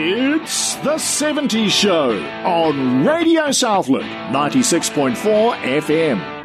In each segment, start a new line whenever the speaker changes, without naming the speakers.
It's The 70s Show on Radio Southland 96.4 FM.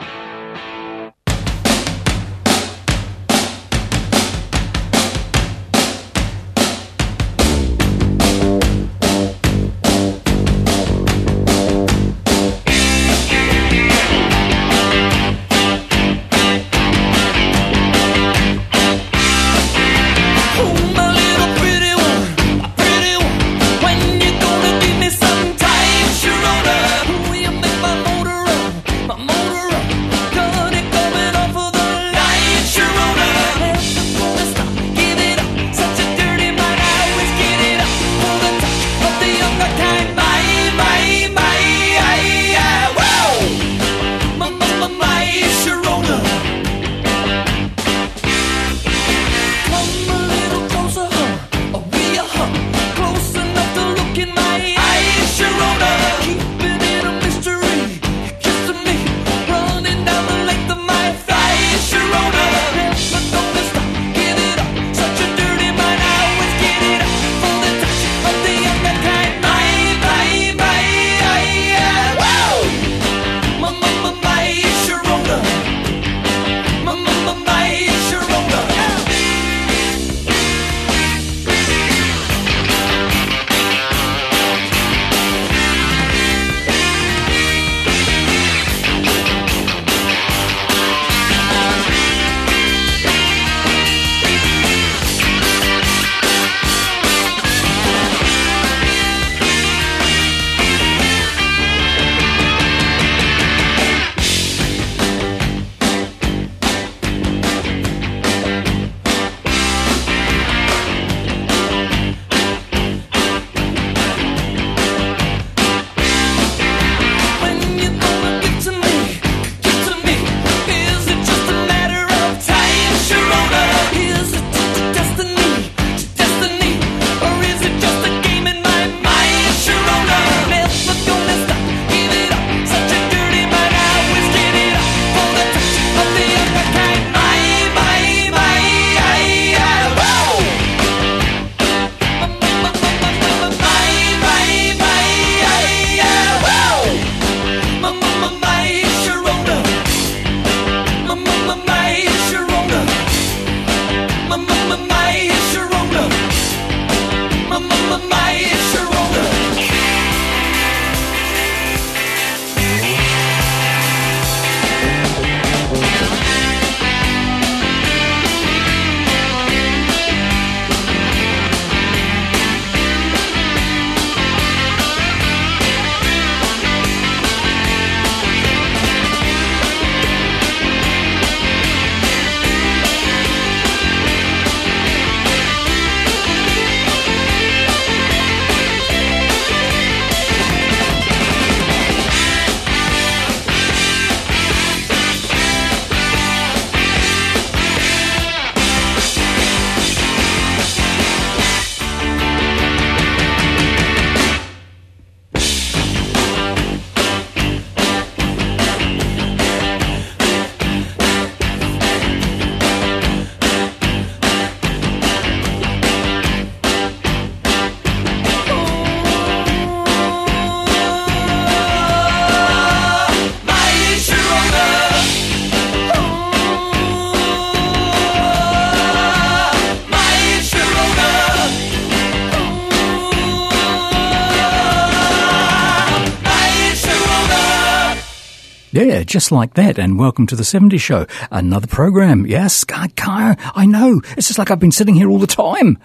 Just like that. And welcome to the 70 Show, another program. Yes, I, I know. It's just like I've been sitting here all the time.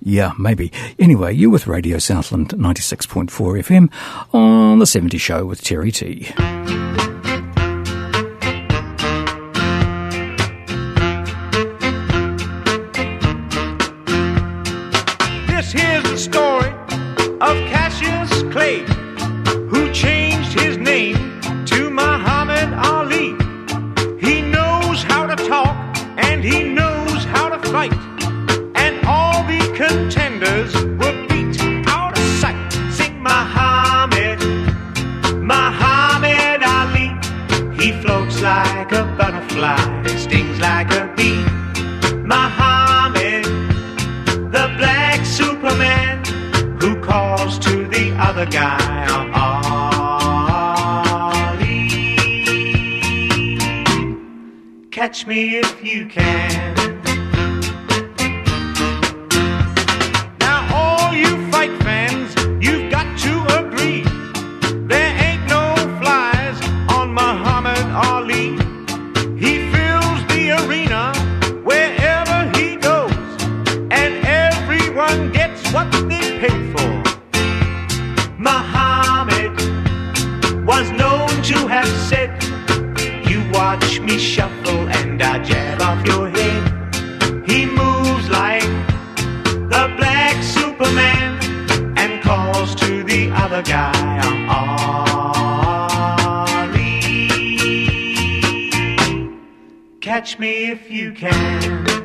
Yeah, maybe. Anyway, you're with Radio Southland 96.4 FM on the 70 Show with Terry T.
the guy I'm Ali. Catch me if you can. Now all you fight fans. me if you can.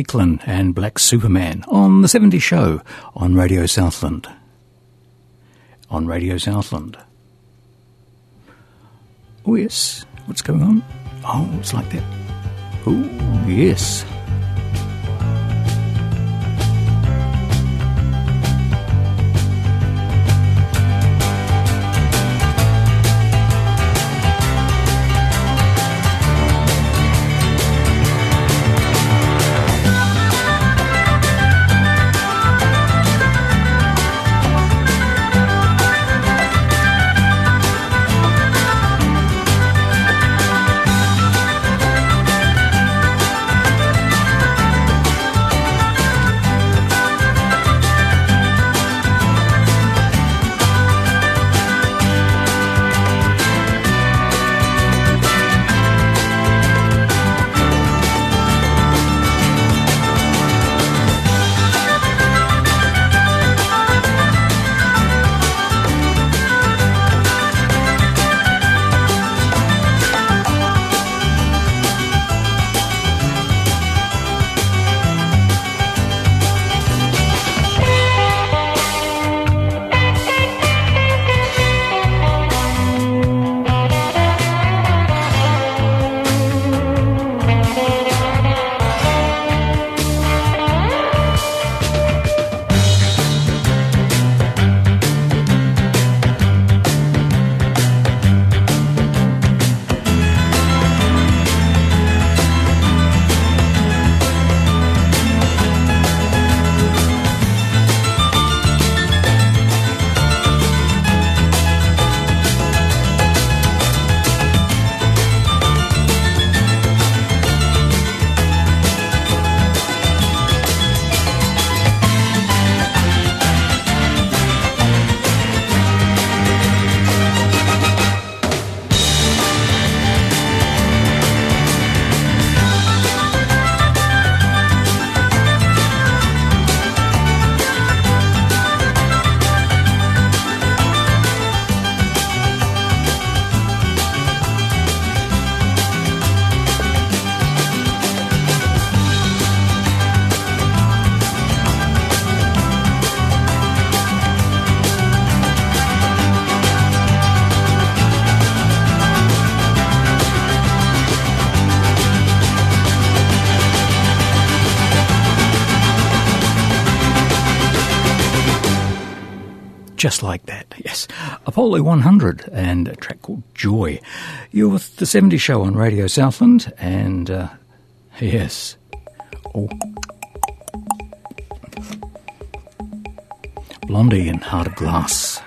Wakelin and Black Superman on The 70 Show on Radio Southland. On Radio Southland. Oh, yes. What's going on? Oh, it's like that. Oh, yes.
Just like that. Yes, Apollo 100 and a track called Joy. You're with the 70 Show on Radio Southland, and uh, yes, oh. Blondie and Heart of Glass.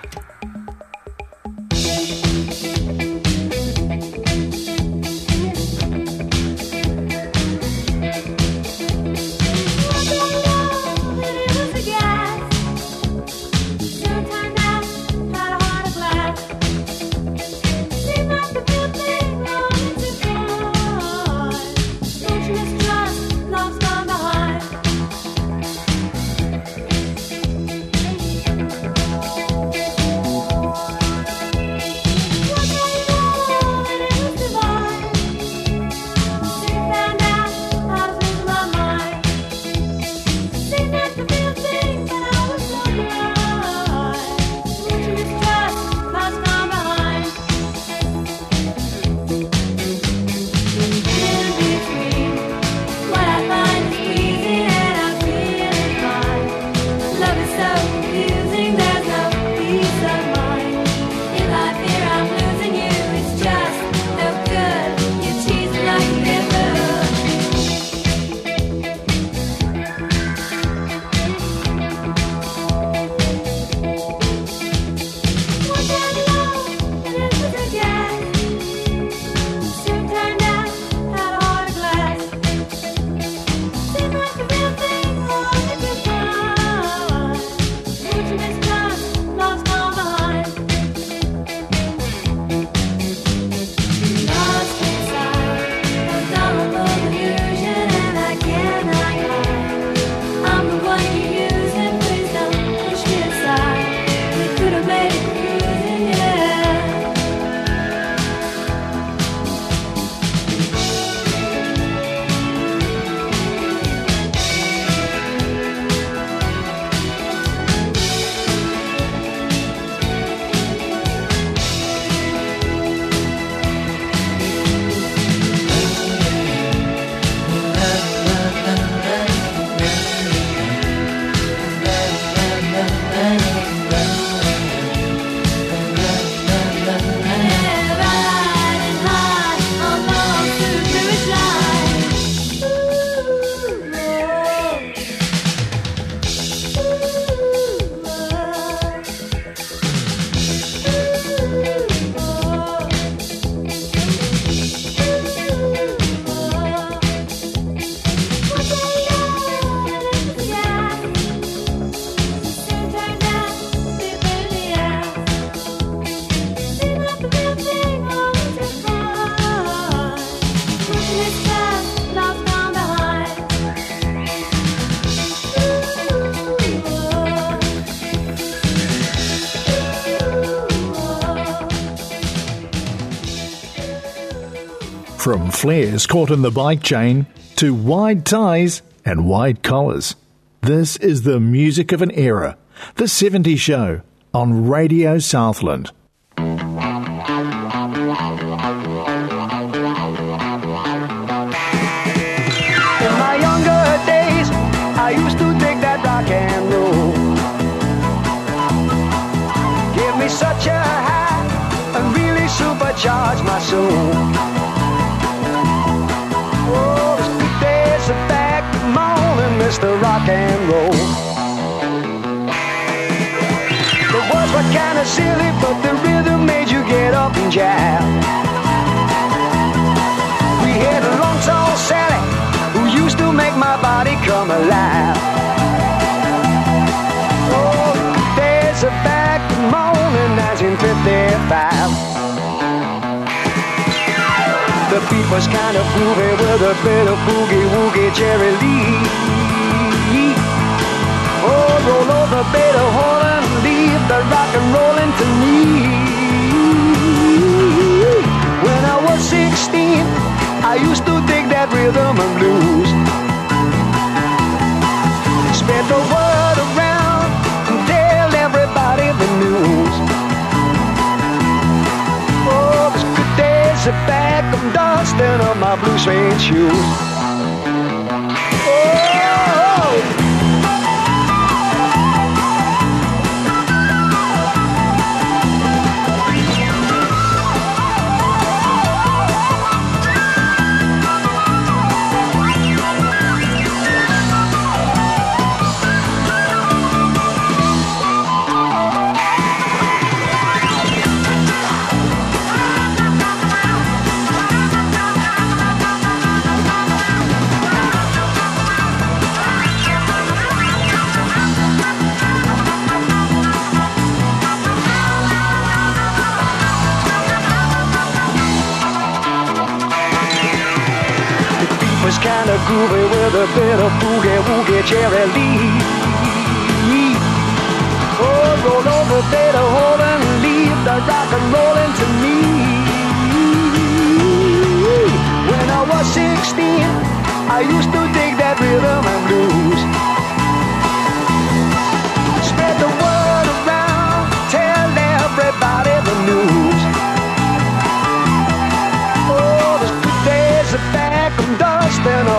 Flares caught in the bike chain to wide ties and wide collars. This is the music of an era. The 70 Show on Radio Southland.
Silly, but the rhythm made you get up and jab. We had a long tall Sally who used to make my body come alive. Oh, there's a back morning, 1955. The beat was kind of groovy with a bit of boogie woogie Jerry Lee. Roll over, Beta Horn, leave the rock and rollin' to me. When I was 16, I used to dig that rhythm and blues. Spread the word around and tell everybody the news. Oh, there's good days are back, I'm dusting up my blue suede shoes. With a bit of boogie woogie Jerry Lee. Oh, roll over, Beethoven and leave the rock and rollin' to me. When I was 16, I used to dig that rhythm and blues.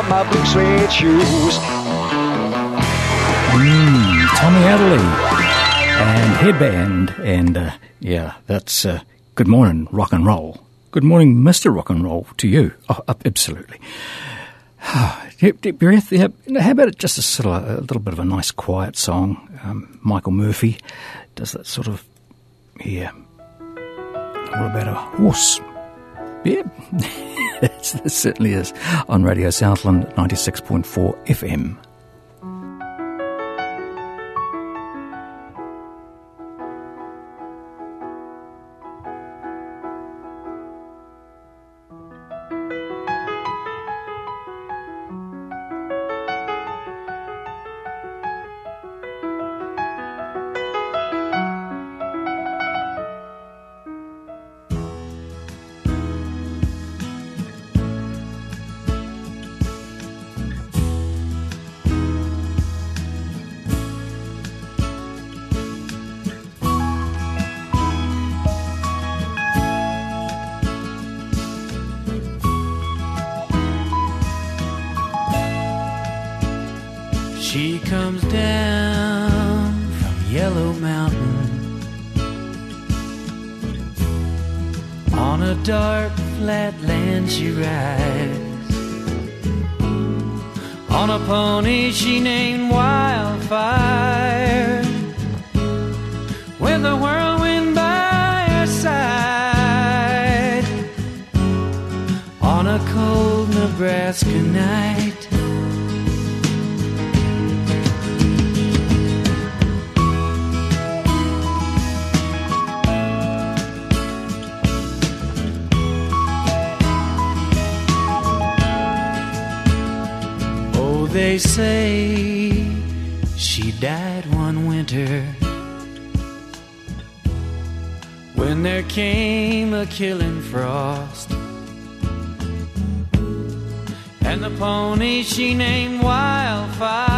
Up my blue suede shoes.
Mm, Tommy Adderley and Headband. And uh, yeah, that's uh, good morning, rock and roll. Good morning, Mr. Rock and Roll, to you. Oh, absolutely. Yep, yep, Breath. How about it just a, sort of a, little bit of a nice quiet song? Um, Michael Murphey does that sort of, yeah. What about a horse? Yeah, it certainly is on Radio Southland 96.4 FM.
Comes down from Yellow Mountain on a dark flat land she rides on a pony she named Wildfire with a whirlwind by her side on a cold Nebraska night. They say she died one winter when there came a killing frost. And the pony she named Wildfire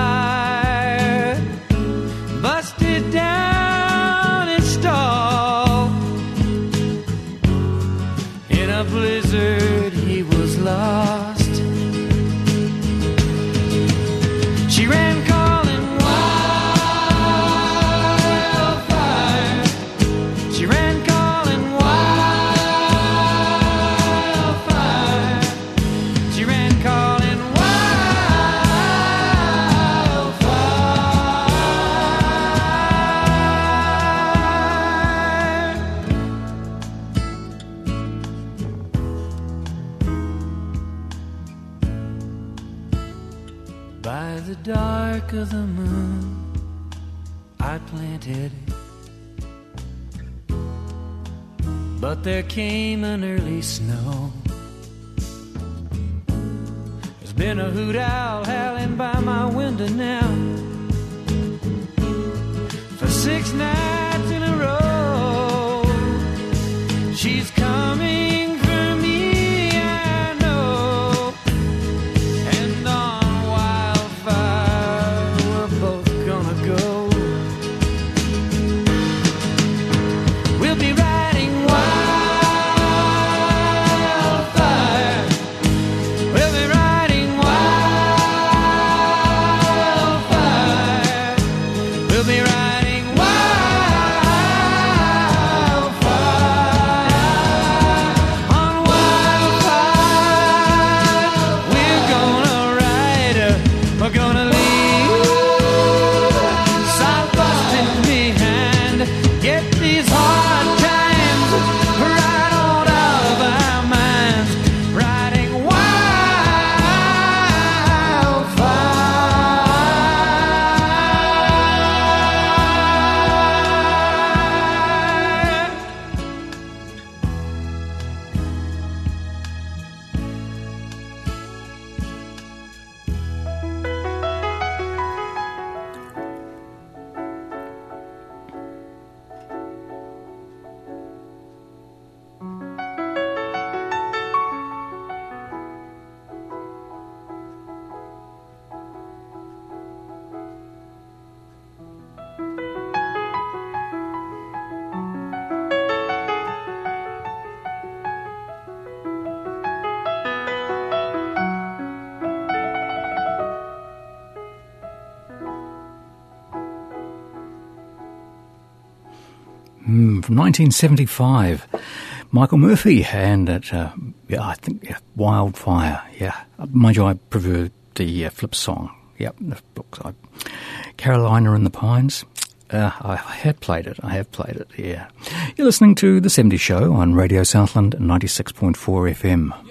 dark of the moon, I planted. it. But there came an early snow. There's been a hoot owl howling by my window now for six nights in a row. She's coming
from 1975. Michael Murphey and at, uh, yeah, I think yeah, Wildfire. Yeah, mind you, I prefer the uh, flip song. Yep, the books. I, Carolina in the Pines. Uh, I had played it. I have played it. Yeah, you're listening to the 70 Show on Radio Southland 96.4 FM.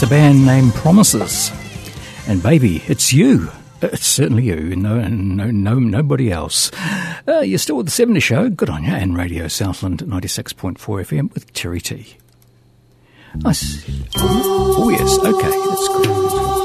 That's a band named Promises. And baby, it's you. It's certainly you. No, no, no, nobody else. Uh, you're still with the 70 Show. Good on you. And Radio Southland 96.4 FM with Terry T. See. Oh, yes. Okay. That's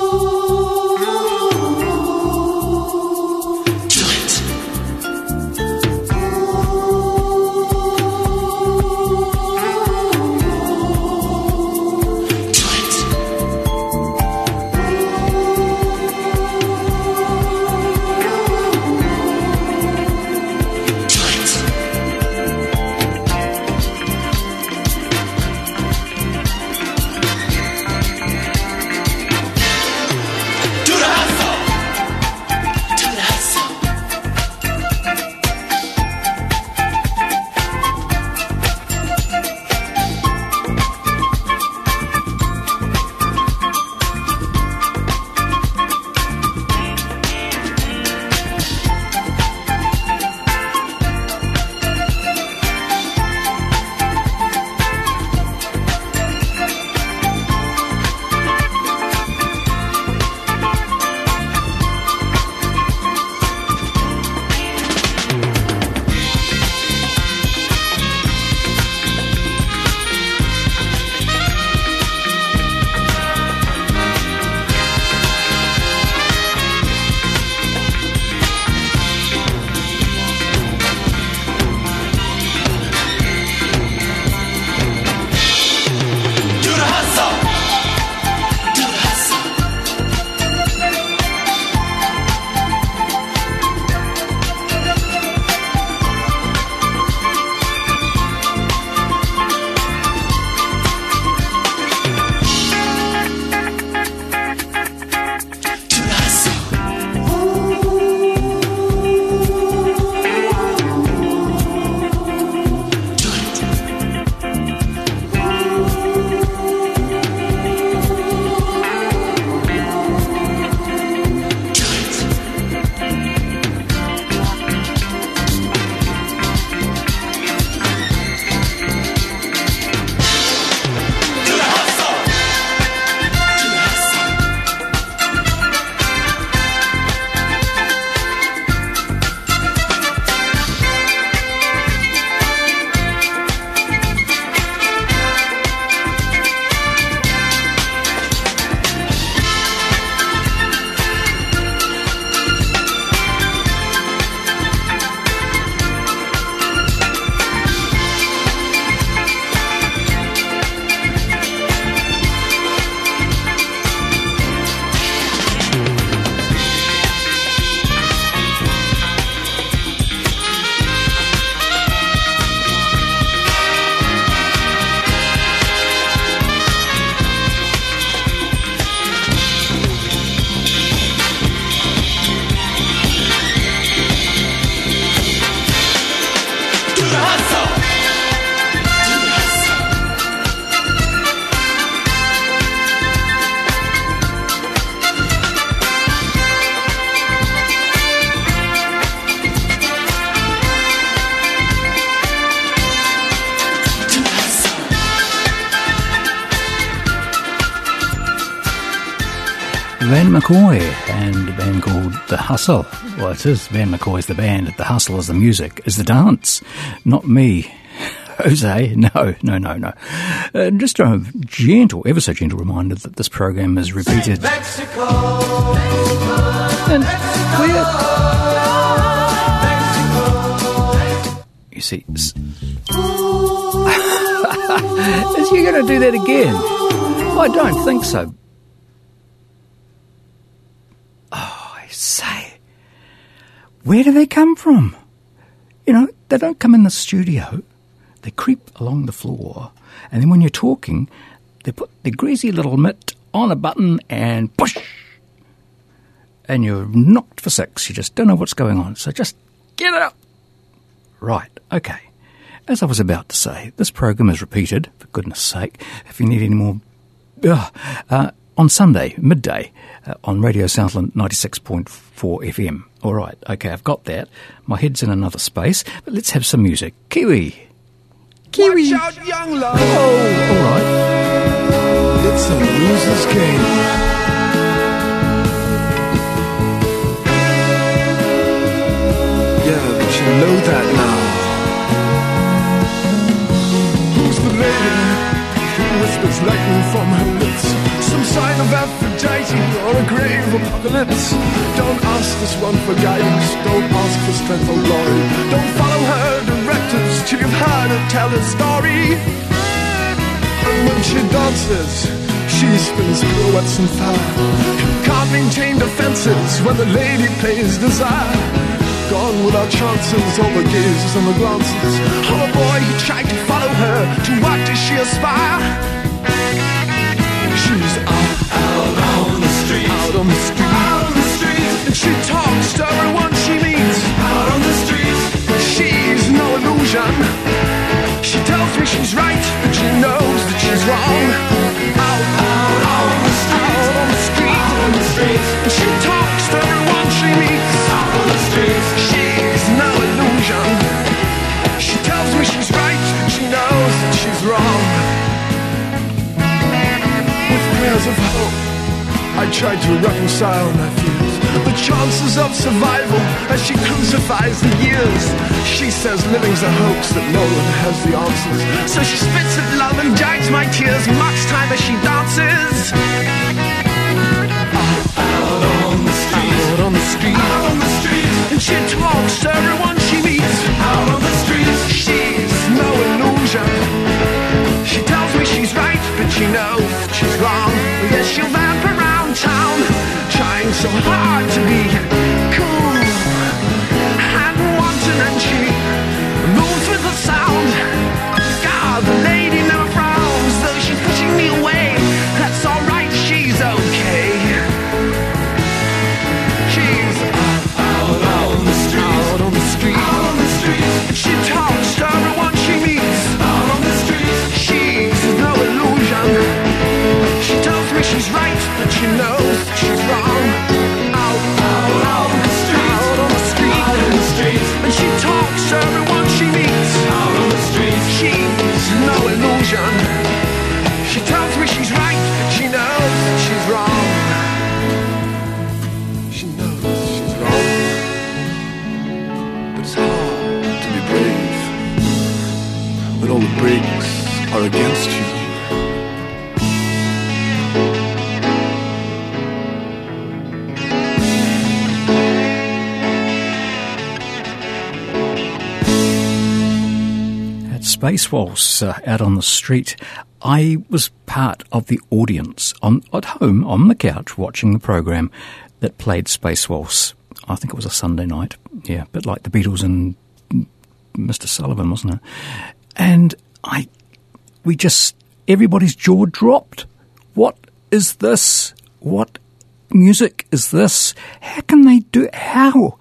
McCoy and a band called The Hustle. Well, it is Van McCoy's the band, The Hustle is the music, is the dance. Not me. Jose, no, no, no, no. Uh, just a gentle, ever so gentle reminder that this program is repeated.
Mexico, Mexico,
And where? You see, is you going to do that again? I don't think so. Oh, I say, where do they come from? You know, they don't come in the studio. They creep along the floor, and then when you're talking, they put the greasy little mitt on a button and push and you're knocked for six. You just don't know what's going on. So just get up. Right, okay. As I was about to say, this program is repeated, for goodness sake. If you need any more, uh, on Sunday, midday, uh, on Radio Southland 96.4 FM. All right, okay, I've got that. My head's in another space, but let's have some music. Kiwi. Kiwi.
Watch out, young love.
Oh, all right.
It's a loser's game. Yeah, but you know that now. Who's the lady who whispers lightning from her lips? Some sign of Aphrodite or a grave apocalypse. Don't ask this one for guidance. Don't ask for strength or glory. Don't follow her directives till you've heard her tell her story. And when she dances, she spins pirouettes and fire. Can't maintain defenses when the lady plays desire. Gone without chances, all the gazes and the glances. Oh boy who tried to follow her, to what does she aspire? She's out, out on the street, out on the street, out on the street. And she talks to everyone she meets, out on the street. She's no illusion. She tells me she's right, but she knows that she's wrong. Out, out, out on the street, out on the street, out on the street. And she talks to everyone she meets, out on the street. She's no illusion. She tells me she's right, but she knows that she's wrong. Of hope, I tried to reconcile my fears. The chances of survival as she crucifies the years. She says living's a hoax, that no one has the answers. So she spits at love and dries my tears, much time as she dances.
Space Waltz uh, out on the street, I was part of the audience on at home on the couch watching the program that played Space Waltz. I think it was a Sunday night, yeah, a bit like the Beatles and Mr. Sullivan, wasn't it? And I, we just everybody's jaw dropped. What is this? What music is this? How can they do? How?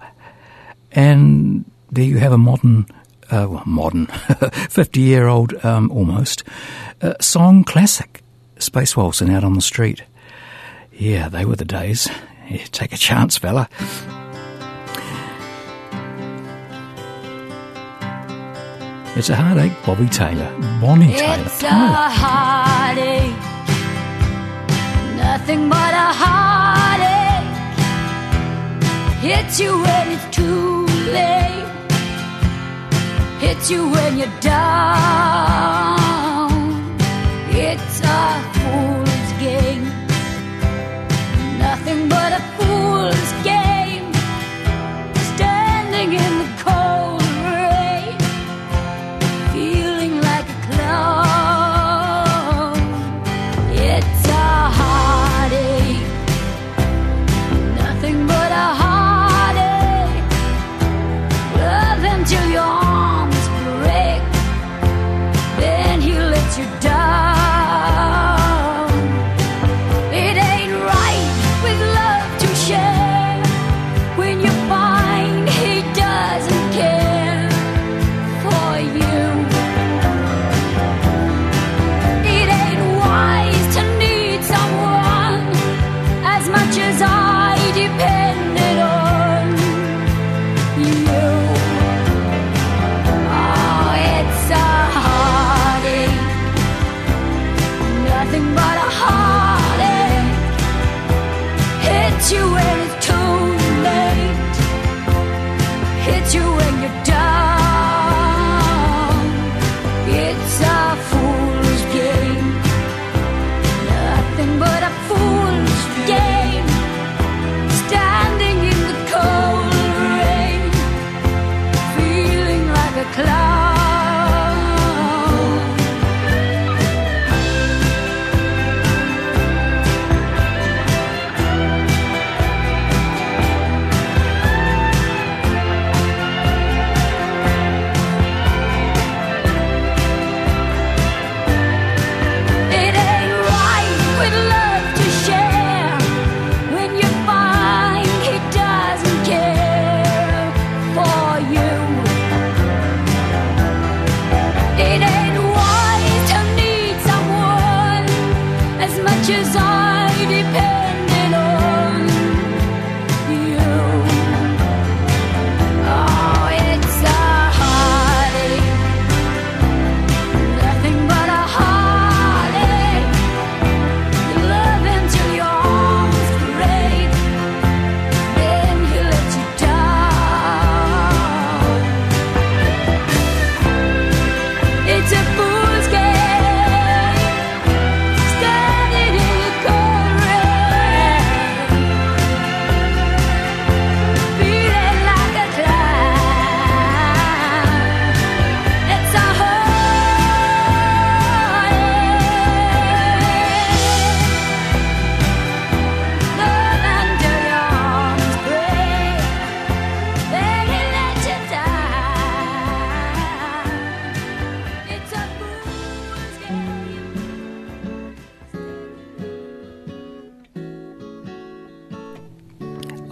And there you have a modern, uh, well, modern, 50 year old um, almost, uh, song classic, Space Waltzing Out on the Street. Yeah, they were the days. Yeah, take a chance, fella. It's a heartache, Bobby Taylor. Bonnie
it's Taylor. It's a heartache. Nothing but a heartache. Hits you when it's too late hit you when you're down.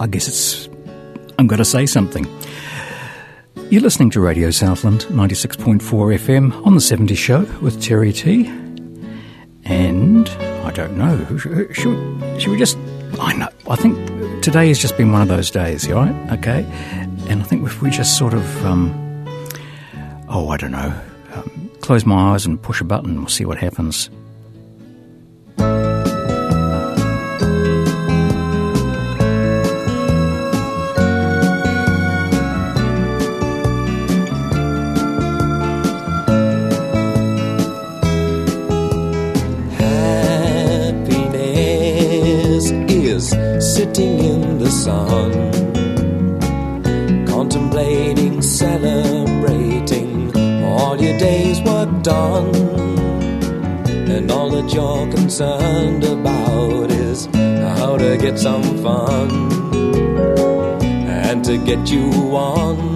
I
guess it's. I'm going to say something. You're listening to Radio Southland 96.4 FM on the 70 Show with Terry T. And I don't know. Should, should, we just. I know. I think today has just been one of those days, right? Okay. And I think if we just sort of. Um, oh, I don't know. Um, close my eyes and push a button, we'll see what happens.
to get you on.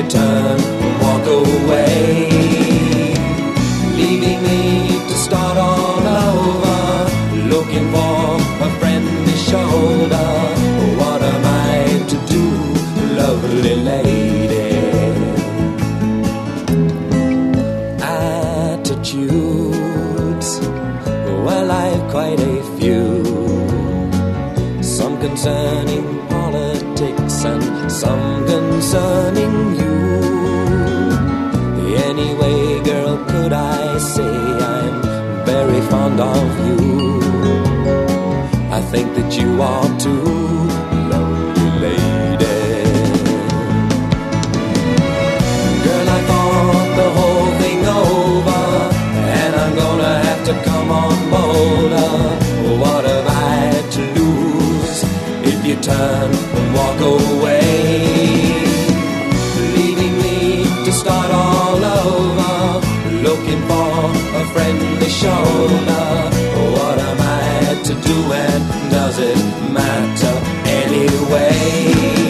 You turn and walk away, leaving me to start all over, looking for a friendly shoulder. What am I to do, lovely lady? Attitudes, well, I've quite a few. Some concerning politics and some concerning say I'm very fond of you? I think that you are too, lovely lady. Girl, I thought the whole thing over, and I'm gonna have to come on. Uh, What have I to lose if you turn and walk away? Friendly shoulder. What am I to do, and does it matter anyway?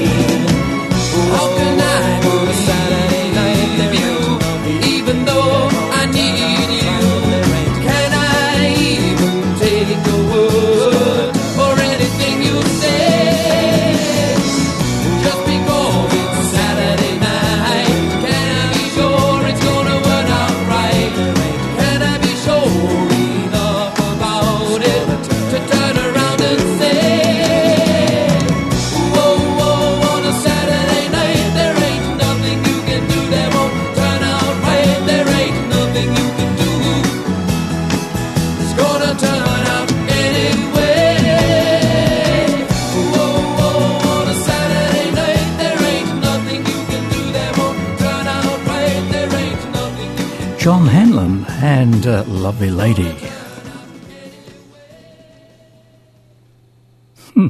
John Hanlon and uh, Lovely Lady. Hmm.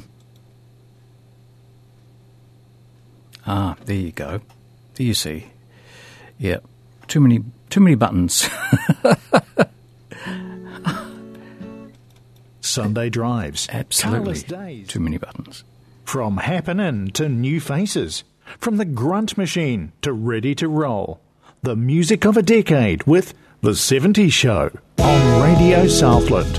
Ah, there you go. There you see. Yeah, too many, too many buttons.
Sunday drives.
Absolutely, too many buttons.
From Happen Inn to new faces. From the grunt machine to ready to roll. The music of a decade with The 70s Show on Radio Southland.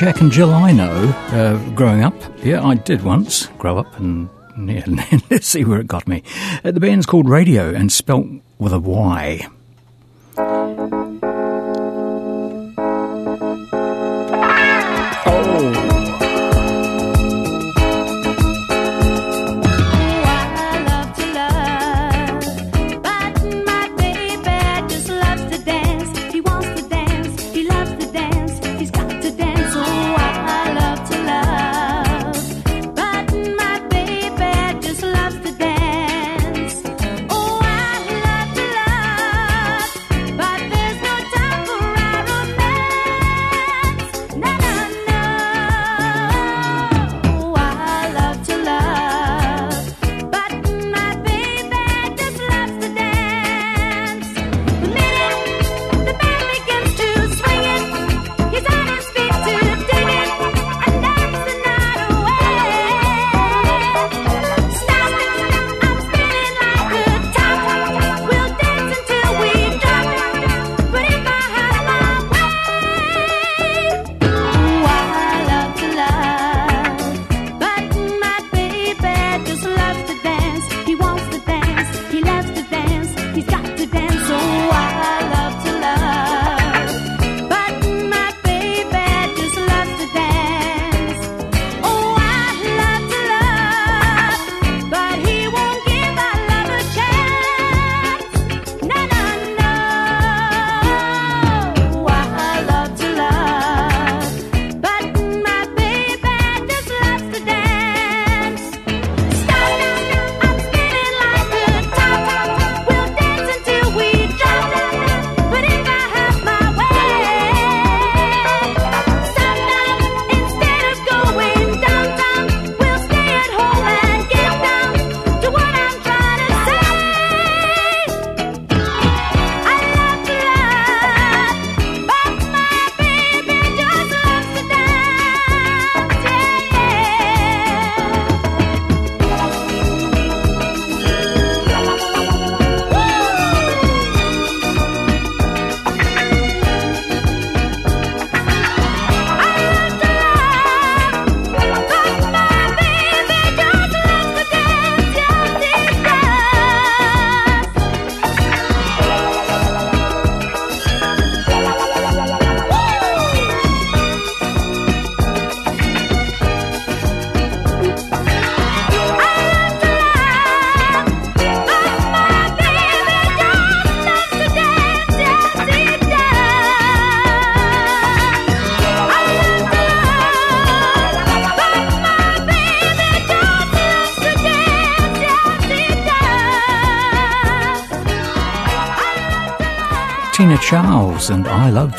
Jack and Jill I know uh, growing up. Yeah, I did once grow up and yeah, let's see where it got me. Uh, the band's called Raydio and spelt with a Y.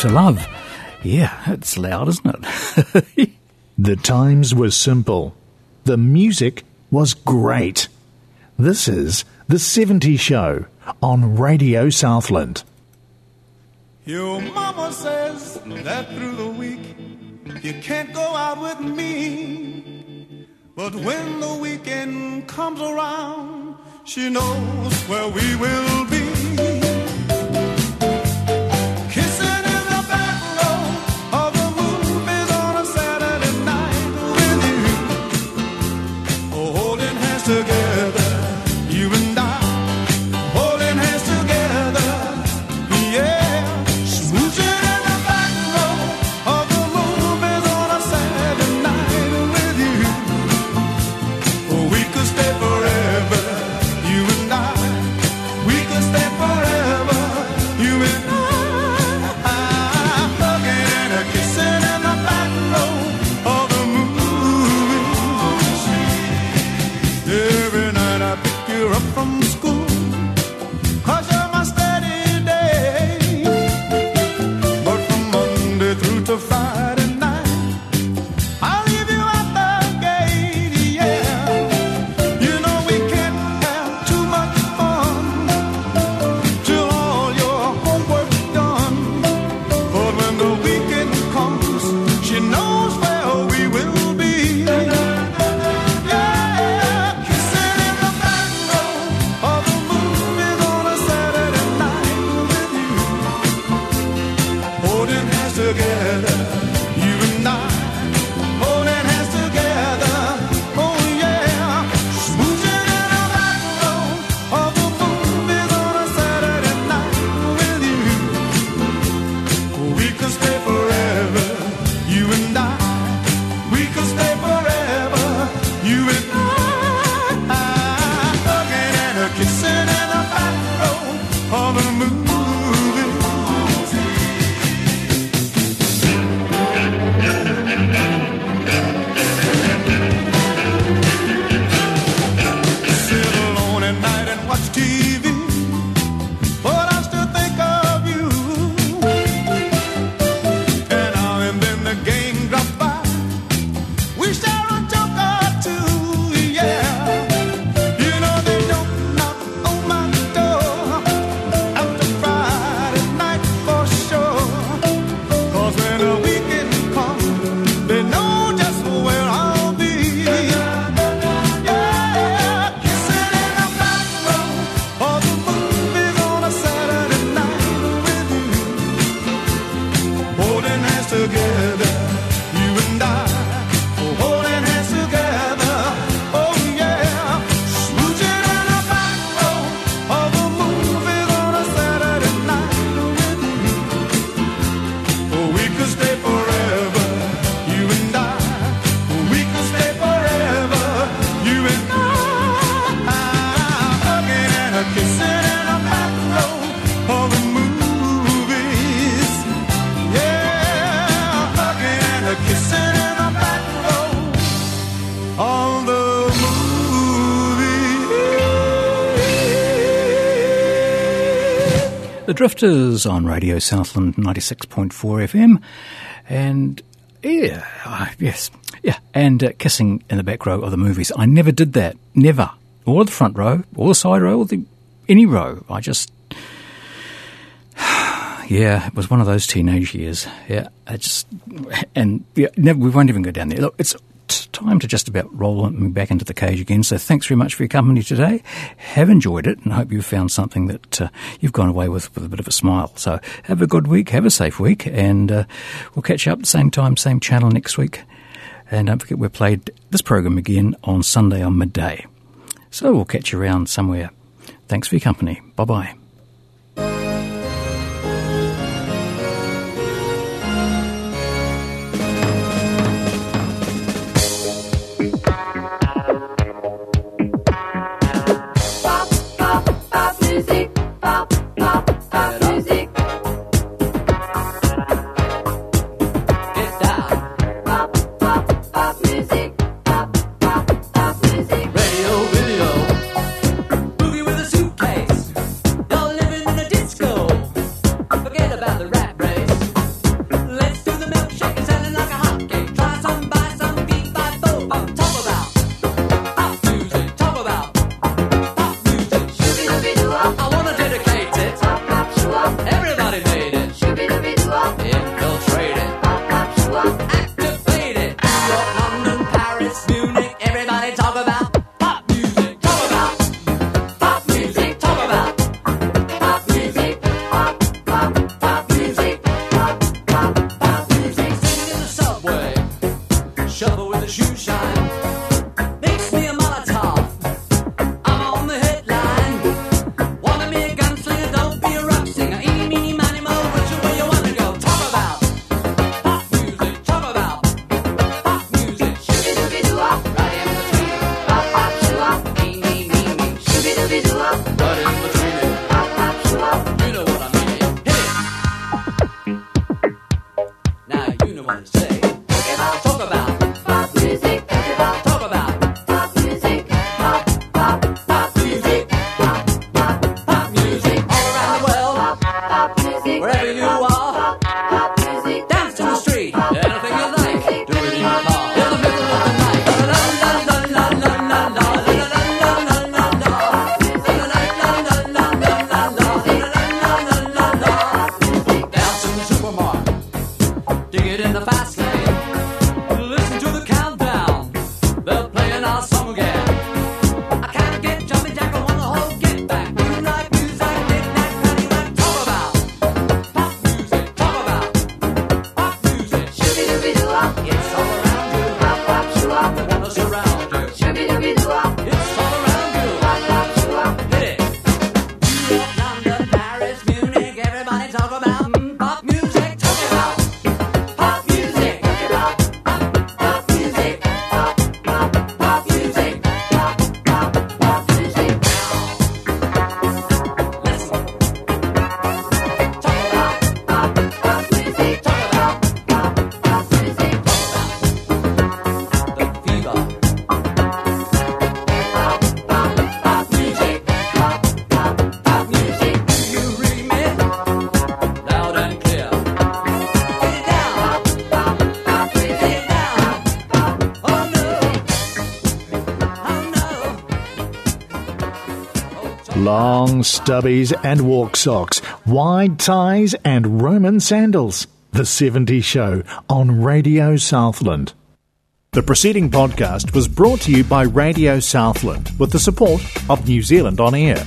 to love. Yeah,
it's loud, isn't it?
the times were simple. The music was great. This is The 70 Show on Radio Southland.
Your mama says that through the week you can't go out with me. But when the weekend comes around, she knows where we will be.
Drifters on Radio Southland 96.4 FM. And yeah, ah, yes, yeah, and uh, kissing in the back row of the movies. I never did that, never, or the front row, or the side row, or the any row. I just, yeah, it was one of those teenage years. Yeah, I just, and yeah, never, we won't even go down there. Look, it's time to just about roll me back into the cage again. So thanks very much for your company today. Have enjoyed it, and hope you've found something that uh, you've gone away with with a bit of a smile. So have a good week, have a safe week, and uh, we'll catch you up at the same time, same channel next week. And don't forget, we're played this program again on Sunday on midday. So we'll catch you around somewhere. Thanks for your company. Bye bye.
Long stubbies and walk socks, wide ties and Roman sandals. The 70 Show on Radio Southland. The preceding podcast was brought to you by Radio Southland with the support of New Zealand On Air.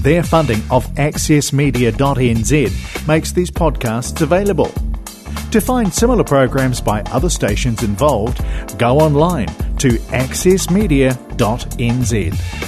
Their funding of accessmedia.nz makes these podcasts available. To find similar programs by other stations involved, go online to accessmedia.nz.